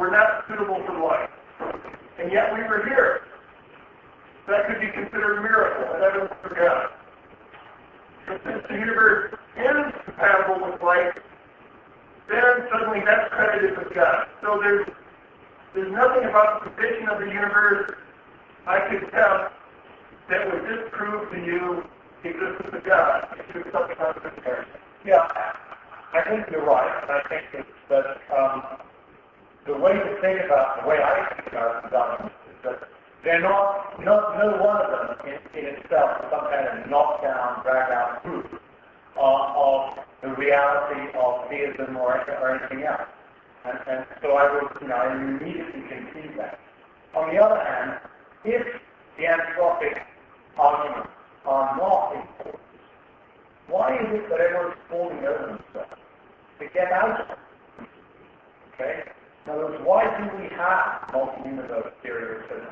were not suitable for life. And yet we were here. That could be considered a miracle, an evidence for God. But since the universe is compatible with life, then suddenly that's credited with God. So there's there's nothing about the position of the universe I could tell that would disprove to you the existence of God if you accept the. Yeah, I think you're right. I think that, that um, the way to think about the way I think about the governments is that they're not, no, no one of them in, in itself is some kind of knockdown, drag out proof uh, of the reality of theism or, or anything else. And, and so I would, you know, I immediately concede that. On the other hand, if the anthropic arguments are not important, why is it that everyone's falling over themselves to get out of it? Okay? In other words, why do we have multi-universe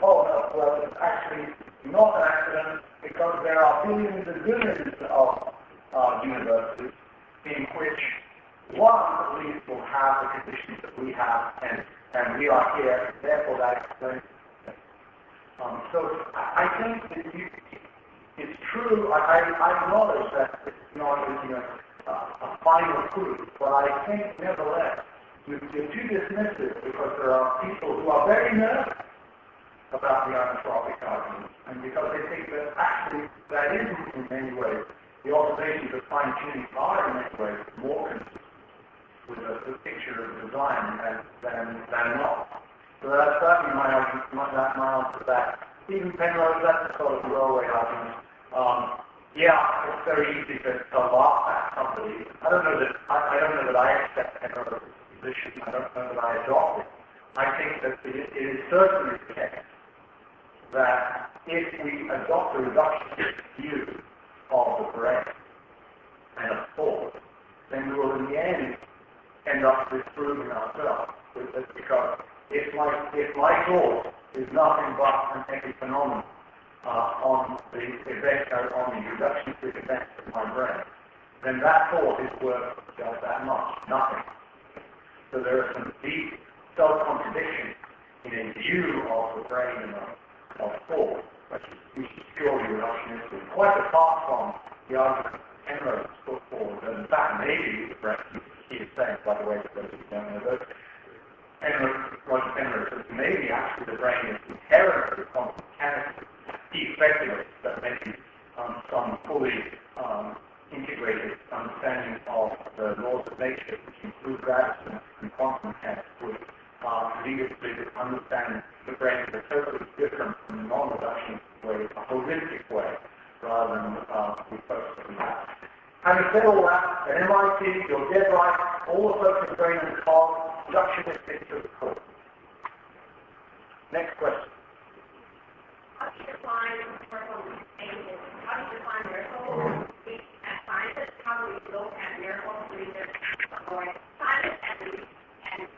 oh no, well it's actually not an accident because there are billions and billions of uh, universes in which one at least will have the conditions that we have and, and we are here, therefore that explains. Um, so I, I think that you, it's true, I, I, I acknowledge that it's not you know, a, a final proof, but I think nevertheless you're too dismissive because there are people who are very nervous about the anthropic argument, and because they think that actually that isn't in many ways, the observations of fine-tuning are in many ways more consistent with the, the picture of design than, than, than not. So that's certainly my argument, my, that, my answer to that. Even Penrose, that's a sort of throwaway argument. Um, yeah, it's very easy to, to laugh at somebody. I don't know that I, I don't know that I accept Penrose I don't know that I think that it is certainly the case that if we adopt a reductionist view of the brain and of thought, then we will in the end end up disproving ourselves. Because if my, if my thought is nothing but an epiphenomenon uh, on the event, uh, on the reductionistic events of my brain, then that thought is worth just that much, nothing. So there are some deep self-contradictions in a view of the brain and of, of thought, which is purely reductionistic, quite apart from the argument Penrose put forward, and in fact maybe he is saying, by the way, for those who don't know, that Penrose, Roger Penrose says maybe actually the brain is inherently quantum mechanical. He speculates that maybe um, some fully um, integrated understanding of the laws of nature, which include gravity and quantum mechanics, would uh, lead us to understand the brain in a totally different and non-reductionist way, a holistic way, rather than uh, we focus on that. Having said all that, at MIT, you're dead right, all the folks in brain and reductionistic to the core. Next question. How do you define miracle? How do you define miracle? scientists, how do we look at miracles scientists and, and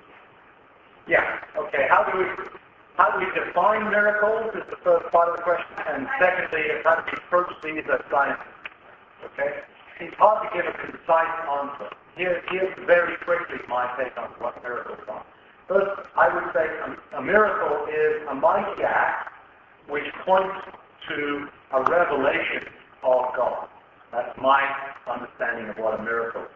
yeah, okay. How do we how do we define miracles is the first part of the question, and secondly, how do we approach these as scientists? Okay? It's hard to give a concise answer. Here, here's very quickly my take on what miracles are. First, I would say a, a miracle is a mighty act which points to a revelation of God. That's my understanding of what a miracle is.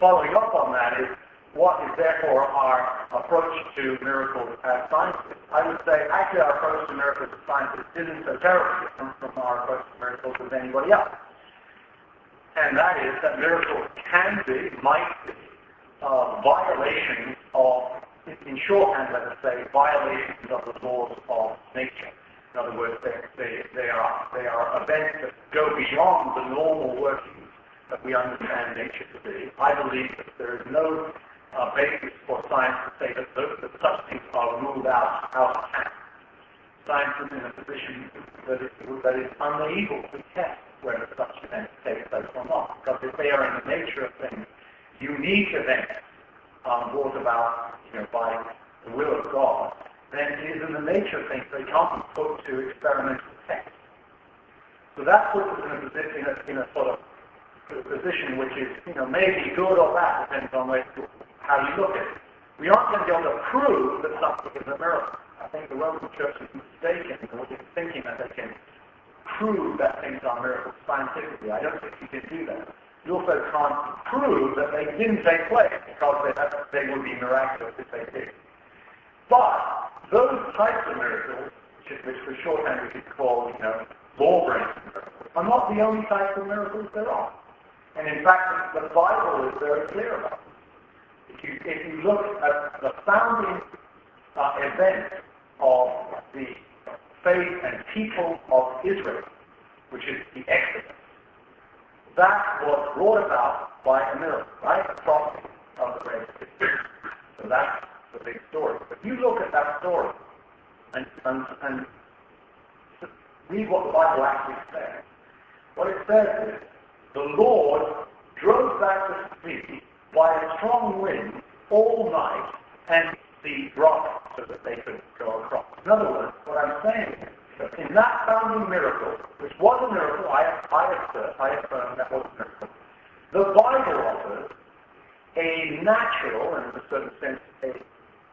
Following up on that is, what is therefore our approach to miracles as scientists? I would say actually our approach to miracles as scientists isn't so terribly different from our approach to miracles as anybody else. And that is that miracles can be, might be, uh, violations of, in shorthand, let us say, violations of the laws of nature. In other words, they, they, they, are, they are events that go beyond the normal workings that we understand nature to be. I believe that there is no uh, basis for science to say that, those, that such things are ruled out out of hand. Science is in a position that is, that is unable to test whether such events take place or not, because if they are in the nature of things, unique events um, brought about you know, by the will of God, then it is in the nature of things they can't be put to experimental test. So that puts us in a position, in a, sort of position which is, you know, maybe good or bad, depends on where, how you look at it. We aren't going to be able to prove that something is a miracle. I think the Roman Church is mistaken in thinking that they can prove that things are miracles scientifically. I don't think you can do that. You also can't prove that they didn't take place because they, they would be miraculous if they did. But those types of miracles, which, which for shorthand we could call, you know, law-breaking miracles, are not the only types of miracles there are. And in fact, the Bible is very clear about them. If you, if you look at the founding uh, event of the faith and people of Israel, which is the Exodus, that was brought about by a miracle, right? The crossing of the Red Sea. So that's the big story. But you look at that story and, and, and read what the Bible actually says. What it says is, the Lord drove back the sea by a strong wind all night and the rock so that they could go across. In other words, what I'm saying is that in that founding miracle, which was a miracle, I, I, assert, I affirm that was a miracle, the Bible offers a natural, and in a certain sense, a,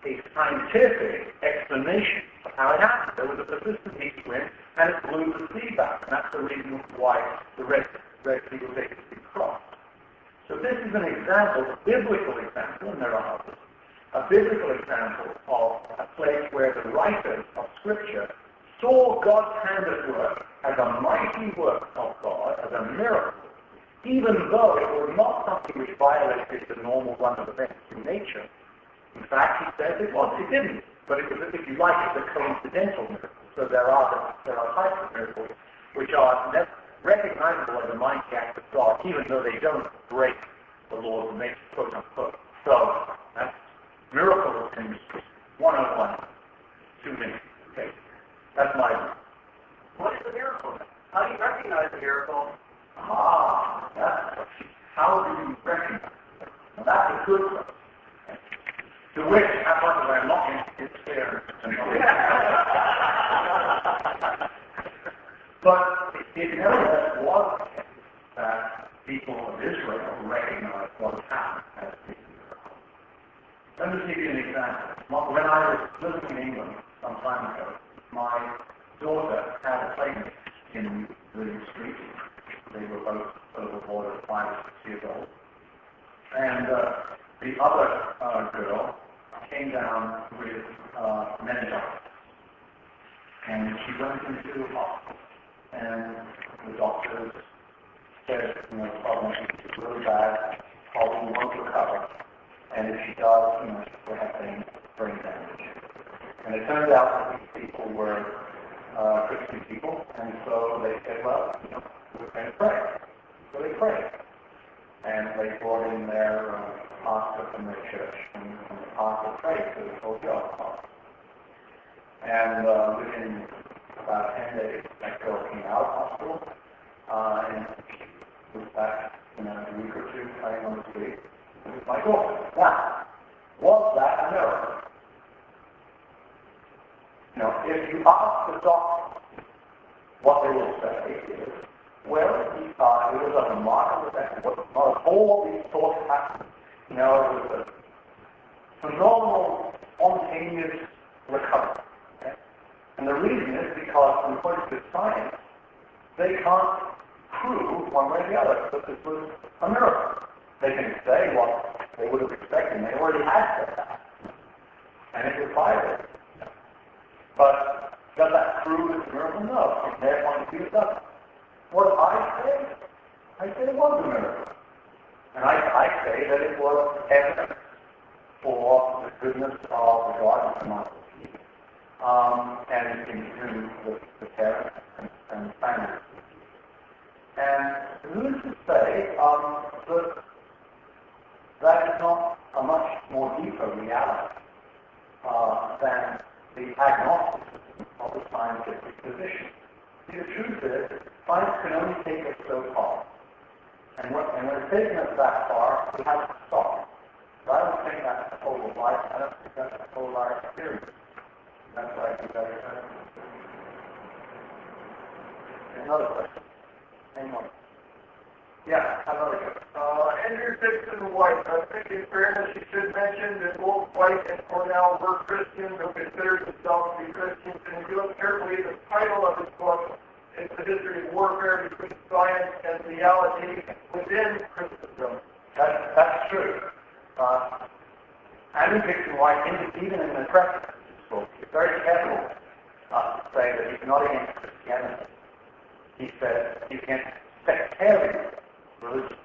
a scientific explanation of how it happened. There was a persistent east wind, and it blew the sea back, and that's the reason why the Red, Red Sea was able to be crossed. So this is an example, a biblical example, and there are others, a biblical example of a place where the writers of Scripture saw God's hand at work as a mighty work of God, as a miracle, even though it was not something which violated the normal run of events in nature. In fact, he says it was, it didn't. But it was, if you like, it's a coincidental miracle. So there are, there are types of miracles which are recognizable as a mighty act of God, even though they don't break the laws of nature, quote unquote. So that's miracle in 101. Two minutes. Okay. That's my view. What is the miracle? How do you recognize the miracle? Ah, that's how do you recognize it? Now, that's a good question. To which, how much as I'm not in there. but it nevertheless was that people of Israel recognized what was happening as a miracle. Let me give you an example. When I was living in England some time ago, my daughter had a playmate in the street. They were both over the border of five or six years old. And uh, the other uh, girl came down with uh, meningitis. And she went into the hospital. And the doctors said, you know, the problem is really bad, probably won't recover. And if she does, you know, she will have brain, damage. And it turned out that these people were uh, Christian people, and so they said, well, you know, we're going to pray. So they prayed. And they brought in their uh, pastor from their church, and, and the pastor prayed for the whole job. And uh, within about 10 days, that girl came out of hospital, uh, and was back in a week or two playing on the street with my daughter. Now, was that a miracle? Now, if you ask the doctor what they will say is, well, uh, it was a remarkable event. Was not all what we thought happened. You know, it was a phenomenal, spontaneous recovery. Okay? And the reason is because, according to science, they can't prove one way or the other that this was a miracle. They can say what they would have expected. They already had said that. And it was violated. But does that prove it's a miracle? No. From their point of view, it doesn't. What I say? I say it was a miracle. And I, I say that it was evidence for the goodness of the God of the um, and into the, the parents and, and family. And who's to say um, that that is not a much more deeper reality uh, than the agnosticism of the scientific position. The truth is, science can only take us so far. And when, and when it's taken us that far, we have to stop. So I don't think that's the whole of life. I don't think that's the whole of our experience. That's why I think that is Another question. Anyone? Yeah, another go. Uh, Andrew Dickson White, I think in fairness you should mention that both White and Cornell were Christians who considered themselves to be Christians, and if you look carefully, the title of his book is The History of Warfare Between Science and Theology Within Christendom. That, that's true. Uh, Andrew Dickson White, even in the preface of his book, is very careful uh, to say that he's not against Christianity. He says he's against sectarianism religion.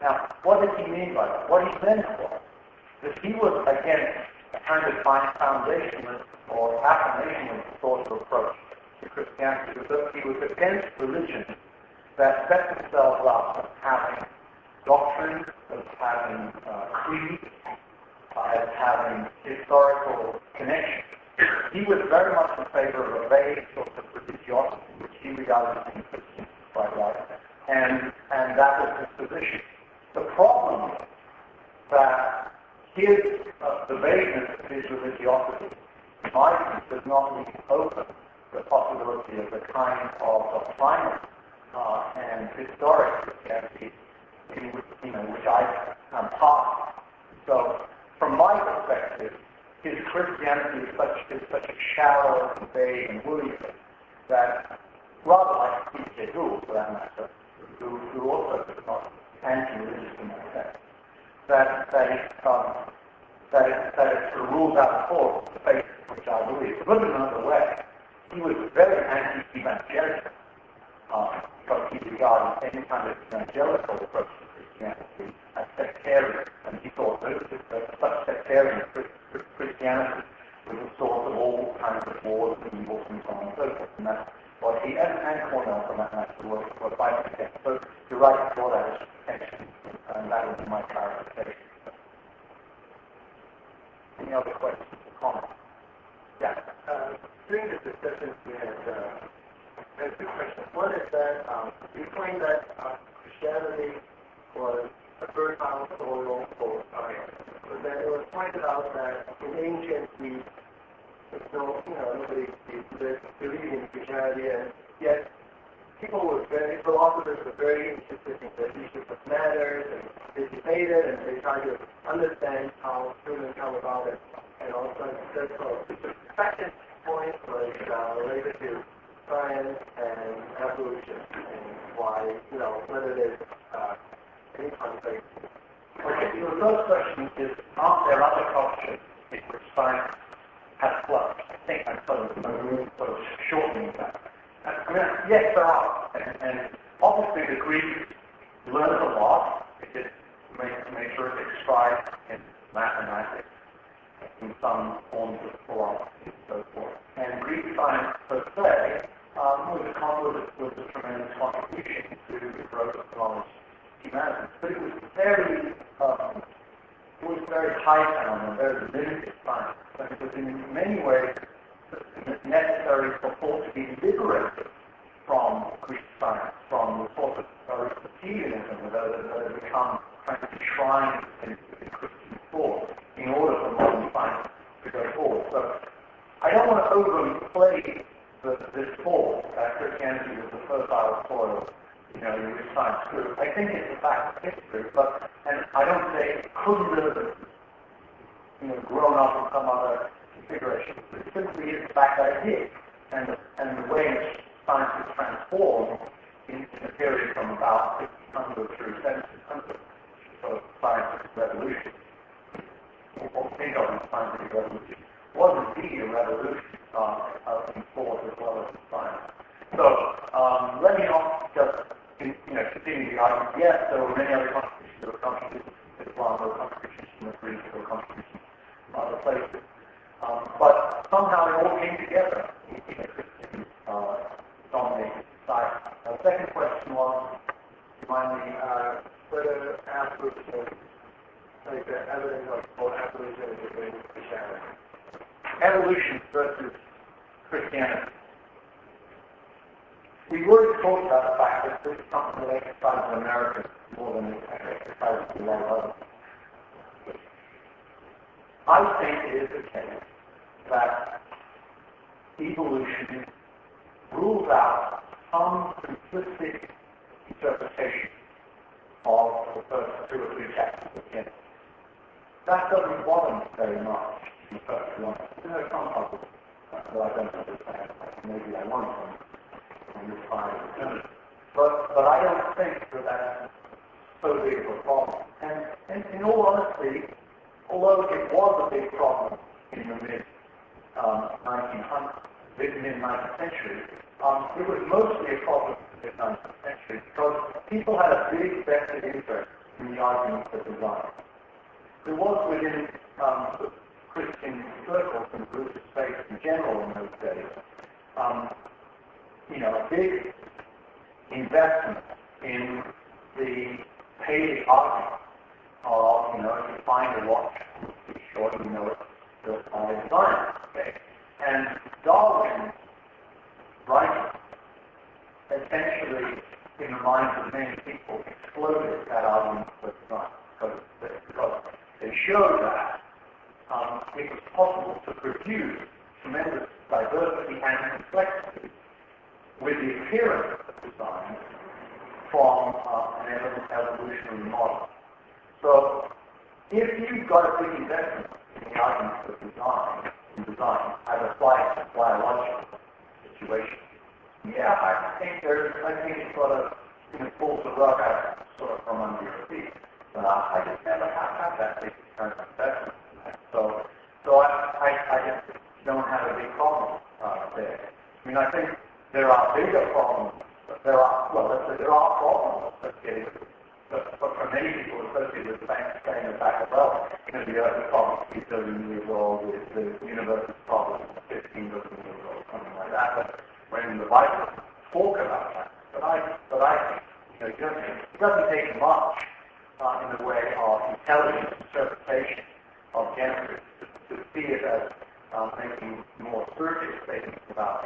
Now, what did he mean by that? What he meant was that he was against a kind of foundationalist or affirmationalist sort of approach to Christianity. He was against religions that set themselves up as having doctrine, as having uh, creed, as having historical connection. He was very much in favor of a vague sort of religiosity, Christian, right and, and that was his position. The problem that his, uh, the vagueness of his religiosity, my does not leave open the possibility of the kind of doctrinal uh, and historic Christianity in which, you know, which I am part. So, from my perspective, his Christianity is such, is such a shallow and vague and woolly that, rather like P.J. Gould, for that matter, who, who also is not anti-religious in that sense, that, that, it, um, that, it, that sort of rules out of the faith which I believe. Put it another way, he was very anti-evangelical uh, because he regarded any kind of evangelical approach to Christianity as sectarian, and he thought that, that such sectarian Christianity was the source of all kinds of wars and evils and so on and so forth. And that's or he and, and Cornell for that were, were fighting against. So you're right draw that attention, and that would be my clarification. Any other questions or comments? Yeah. Uh, during the discussion, we had, uh, had two questions. One is that um, you claim that uh, Christianity was a fertile soil for science. But then it was pointed out that in ancient Greece, no, you know, nobody believed in Christianity, and yet people were very, philosophers were very interested in the issues of matter, and they debated, and they tried to understand how humans come about it, and also that's all. The second point was uh, related to science and evolution, and why, you know, whether there's uh, any conflict. Okay, the first question is, are there other cultures in which science has flourished. I think I'm sort of, sort of shortening that. I mean, yes, there are. And, and obviously the Greeks learned a lot. They did make, make sure they scribed in mathematics, in some forms of philosophy and so forth. And Greek science per se um, was, a, was, was a tremendous contribution to the growth of knowledge humanity. But it was very um, it was very high down and very limited science. It was in many ways necessary for thought to be liberated from Greek science, from the sort of Aristotelianism that had become kind of enshrined in, in Christian thought in order for modern science to go forward. So I don't want to overly play the, this thought that Christianity was the fertile soil you know, you science group. I think it's a fact of history, but and I don't say it couldn't have, you know, grown up in some other configuration. It simply is the fact that it did, and and the way in which science was transformed in, in a period from about 1600 through 1700, sort of scientific revolution, or think of as scientific revolution, was indeed a revolution uh, in thought as well as in science. So um, let me not just you know, continue the argument. Yes, there were many other contributions. There were contributions to Islam, there were contributions from the Greeks, there were contributions from other places. Um, but somehow they all came together in, in a Christian uh, dominated society. The second question was, remind me, uh, whether absolution, like the evidence of both evolution and Christianity. Evolution versus Christianity. We already talked about the fact that this is something that exercises America more than it exercises a lot of others. I think it is the case that evolution rules out some simplistic interpretation of the first two or three chapters of Genesis. That doesn't me very much, to be perfectly honest. There are some puzzles that I don't understand. Maybe I want them on this side But, but I don't think that that's so big of a problem. And, and in all honesty, although it was a big problem in the mid um, 1900s, mid 19th century, um, it was mostly a problem in the 19th century because people had a big vested interest in the argument for design. There was within um, Christian circles and religious faith in general in those days, um, you know, a big investment in the Paley argument of, you know, if you find a watch, be sure you know built by a designer. Okay? And Darwin's writing essentially, in the minds of many people, exploded that argument for design because, they showed that um, it was possible to produce tremendous diversity and complexity with the appearance of design from uh, an evolutionary model. So if you've got a big investment in the argument of design, design as applied to biological situation, yeah, I think there's, I think it sort of you know, pulls the rug out sort of from under your feet. But I, I just never have had that big kind of investment. So, so I, I, I just don't have a big problem uh, there. I mean, I think there are bigger problems. There are, well, there are problems associated with but, for many people associated with saying, saying the fact that, well, you know, the Earth is probably 2 billion years old, the, the universe is probably 15 billion years old, something like that. But when the Bible talk about that, but I, but I think, you know, it doesn't, it doesn't take much uh, in the way of intelligent interpretation of Genesis to, to see it as um, making more spiritual statements about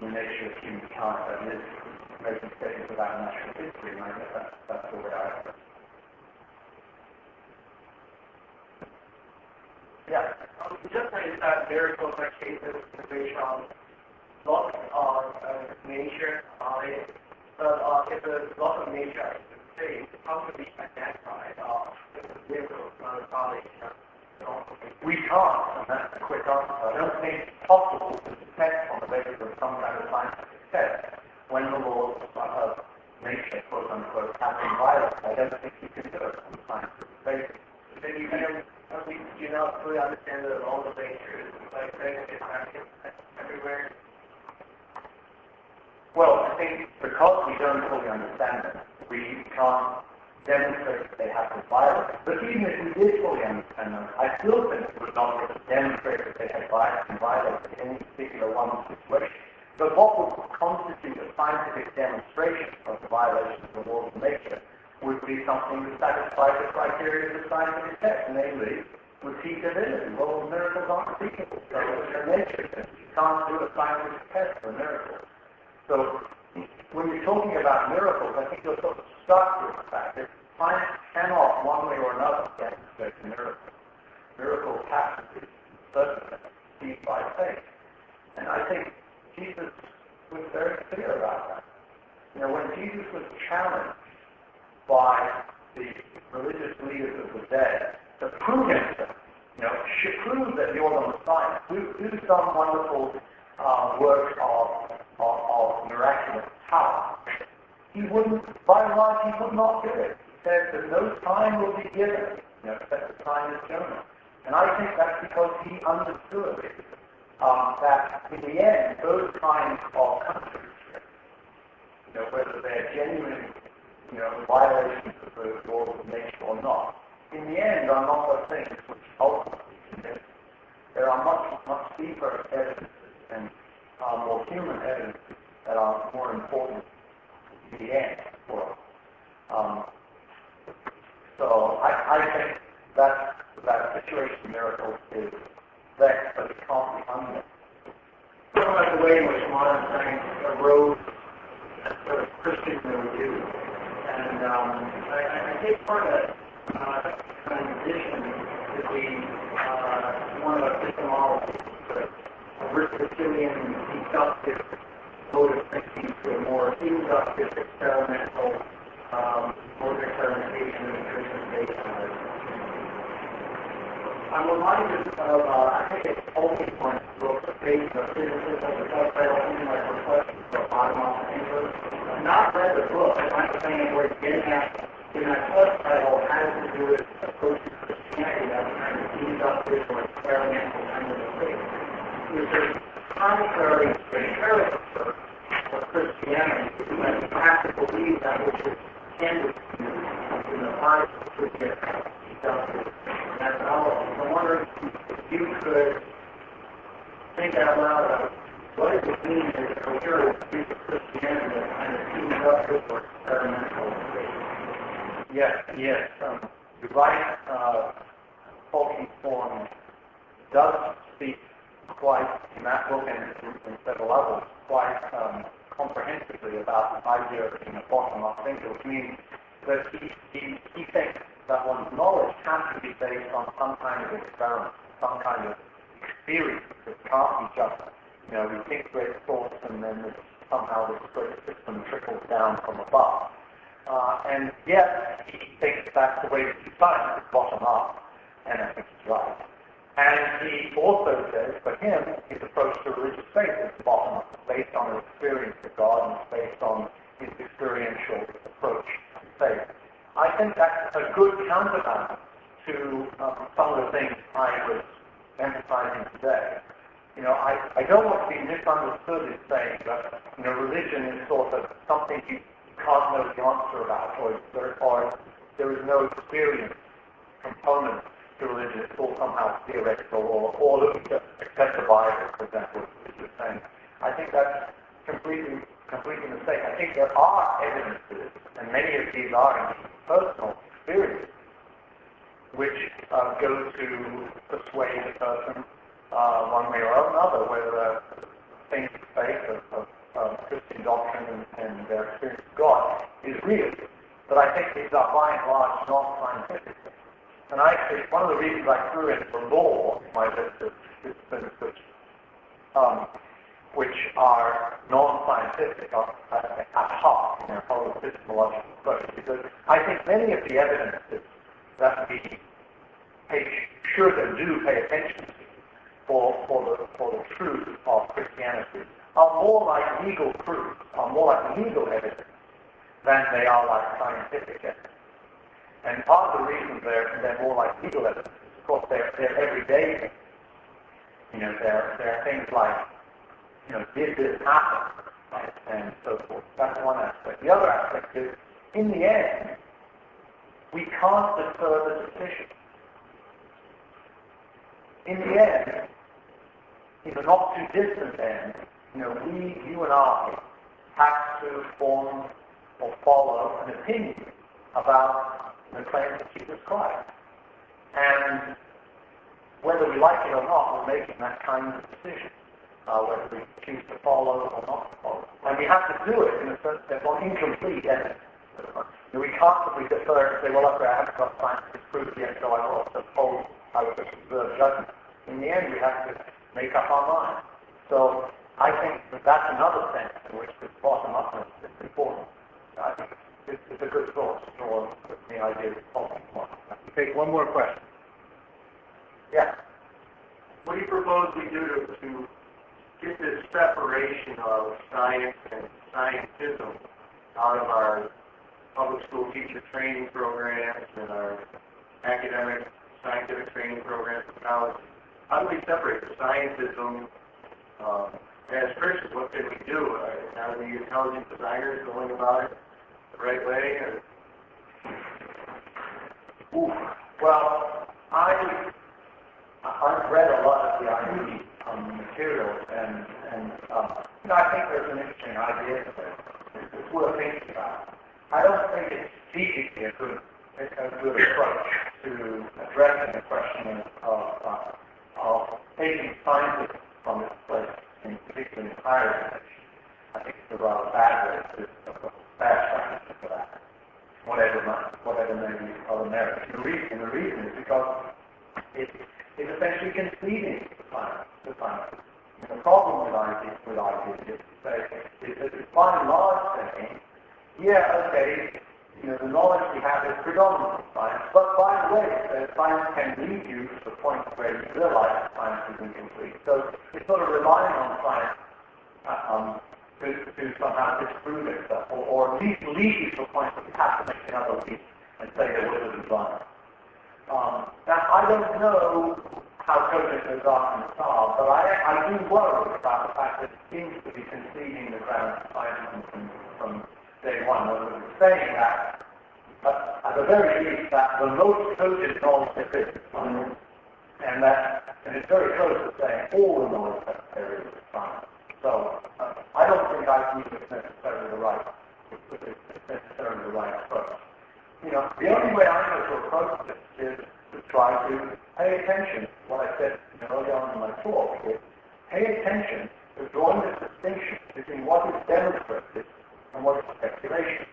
the nature of humankind, that is, making statements about natural history, and I guess that's, that's the way I have it. Yeah. Um, just like that miracles are cases based on lots of uh, nature on it. But uh, if there's lots of nature how to be identified uh, miracles not probably we can't, and that's a quick answer. I don't think it's possible to detect on the basis of some kind of scientific test the laws of nature, quote unquote, been violated. I don't think you can do it on a scientific basis. Then you can, you not fully understand the laws of nature, is like it's everywhere. Well, I think because we don't fully understand them, we can't demonstrate that they have been violated. But even if we did fully understand them, I still think it would not demonstrate that they had been violated in any particular one situation. But what would constitute a scientific demonstration of the violation of the laws of nature would be something that satisfies the criteria of the scientific test, namely repeatability. Well, miracles aren't repeatable. So they're nature You can't do a scientific test for miracles. So when you're talking about miracles, I think you're sort of stuck with the fact that science cannot, one way or another, demonstrate miracles. Miracles have to be achieved by faith. And I think Jesus was very clear about that. You know, when Jesus was challenged by the religious leaders of the day to prove himself, you know, prove that you're the Messiah, do, do some wonderful uh, work of, of, of miraculous power. He wouldn't, by and large, he would not do it. He said that no time will be given, you know, except the time is Jonah. And I think that's because he understood um, that in the end, those kinds of countries, you know, whether they're genuine, you know, violations of the laws of nature or not, in the end are not the things which ultimately convince. There are much, much deeper evidence and uh, more human evidence that are more important in the end for us. Um, so I, I think that that situation miracle is there, but it can't be unmet. Sort of like the way in which modern science arose as sort of Christian milieu. And um, I, I think part of that uh, transition to be uh, one of the Christian models Aristotelian deductive mode of thinking to a more inductive experimental um, mode of experimentation I'm reminded of, uh, I think it's Open Point, the page of the subtitle, something like request for bottom off answer. I've not read the book, my understanding where it's getting at in that subtitle has to do with approaches to Christianity that was kind of deductive or experimental kind of thing. Which is contrary to the character of Christianity, that you have to believe that which is tended to you in the heart of Christianity. I'm wondering if you could think out loud what it mean to the coherent piece of Christianity kind of inductive or experimental faith? Yes, yes. Um, you're right. Uh, Form does speak quite, in that book and in several others, quite um, comprehensively about the idea of being a bottom-up thinker, which means that he, he, he thinks that one's knowledge has to be based on some kind of experiment, some kind of experience. It can't be just, you know, we think great thoughts and then somehow this great system trickles down from above. Uh, and yet, he thinks that's the way to do science, bottom up, and I think he's right. And he also says, for him, his approach to religious faith is bottom up, based on his experience of God and based on his experiential approach to faith. I think that's a good counterbalance to um, some of the things I was emphasizing today. You know, I, I don't want to be misunderstood as saying that, you know, religion is sort of something you can't know the answer about, or, or there is no experience component to religion. It's all somehow theoretical, or, or that just accept the Bible, for example, as you're saying. I think that's completely completely mistaken. I think there are evidences, and many of these are personal experiences, which uh, go to persuade a person uh, one way or another, whether things faith, of, of, Christian doctrine and, and their experience of God is real. But I think these are by and large not scientific. And I think one of the reasons I threw in the law my list of disciplines which um, which are non-scientific at heart in their whole epistemological approach. Because I think many of the evidences that we pay, should and do pay attention to for, for, the, for the truth of Christianity are more like legal proofs, are more like legal evidence than they are like scientific evidence. And part of the reason they're, they're more like legal evidence is, of course, they're, they're everyday. You know, they're, they're things like you know, did this happen? Right? And so forth. That's one aspect. The other aspect is, in the end, we can't defer the decision. In the end, in the not too distant end, you know, we, you and I, have to form or follow an opinion about the claims of Jesus Christ. And whether we like it or not, we're making that kind of decision uh, whether we choose to follow or not to follow. And we have to do it in a sense that on incomplete evidence. We can't simply defer and say, well, okay, I haven't got scientific proof yet, so I will suppose I just observe judgment. In the end, we have to make up our mind. So I think that that's another sense in which this bottom-upness is important. I think it's, it's a good source for the idea of bottom Take one more question. Yeah. What do you propose we do to, to get this separation of science and scientism out of our public school teacher training programs and our academic scientific training programs in college. How do we separate the scientism um, as Christians? What can we do? Are the intelligent designers going about it the right way? Or? Well, I I've read a lot of the ID um, materials, and, and um, you know, I think there's an interesting idea there. It's worth thinking about. I don't think it's strategically a good, a good approach to addressing the question of, uh, of taking scientism from its place, in particular in higher education. I think it's a rather bad way to bad strategy for that. Whatever, whatever may be other merits. The reason, the reason is because it is essentially conceding the science. The science. The problem with ideas, with ideas is, is that it's by and large saying, yeah, okay, you know, the knowledge we have is predominantly science, but by the way, uh, science can lead you to the point where you realize science is incomplete. So it's sort of relying on science uh, um, to, to somehow disprove itself, or, or at least lead you to a point where you have to make another leap and say there was a design. Um, now, I don't know how those arguments are, but I, I do worry about the fact that it seems to be conceding the ground of science from, from day one. I was saying that, uh, at the very least, that the most cogent knowledge is, and that, and it's very close to saying all the knowledge that there is is science. So, uh, I don't think I think it's necessarily the right, it's necessarily the right approach. You know, the only way I know to approach this is to try to pay attention. What I said earlier on in my talk is pay attention to drawing the distinction between what is demonstrated and what is speculation.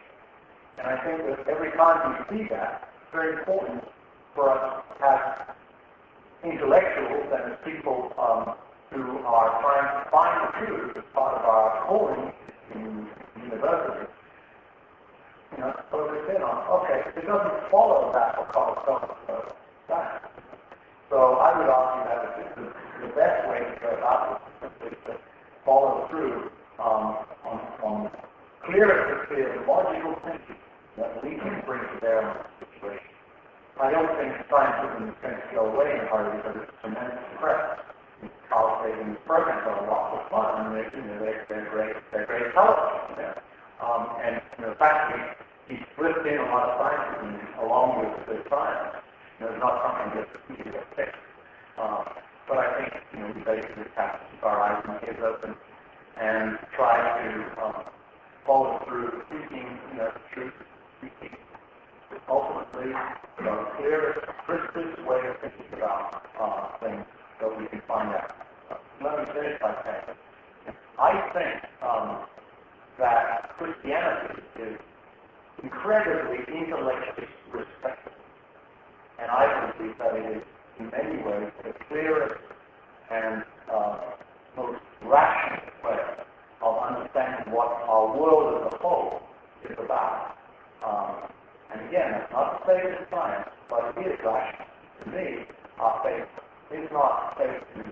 And I think that every time we see that, it's very important for us have intellectuals and as people um, who are trying to find the truth as part of our calling in university you know, focus in on, okay, it doesn't follow that or call so that. So I would argue that the, the best way to go about this is to follow through um, on, on clear and clear logical thinking that we can bring to bear on the situation. I don't think scientism is going to go away hurry because it's a tremendous threat. Carl Sagan's programs are a lot of fun, and they, you know, they're, they're great, they're great television. Yeah. Um, and you know, the fact that he, he slipped in a lot of science along with the science you know, it's not something that's easy to fix. Um, but I think, you know, we basically have to keep our eyes and ears open and try to um, follow through seeking, you know, truth, seeking ultimately, you know, clearest, crispest way of thinking about uh, things that we can find out. Let me finish by saying, I think um, that Christianity is incredibly intellectually respectable. And I believe that it is, in many ways, the clearest and uh, most rational way of understanding what our world as a whole is about. Um, and again, that's not say it's science, but it is rational. To me, our faith is not faith in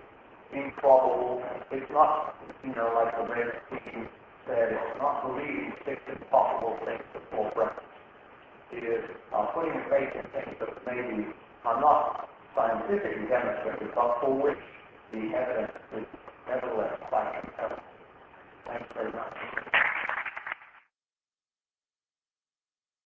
improbable. It's not, you know, like the way teaching said, it's not believing six impossible things before breakfast. It is uh, putting faith in things that maybe are not scientifically demonstrated, but for which the evidence is nevertheless quite compelling. Thanks very much.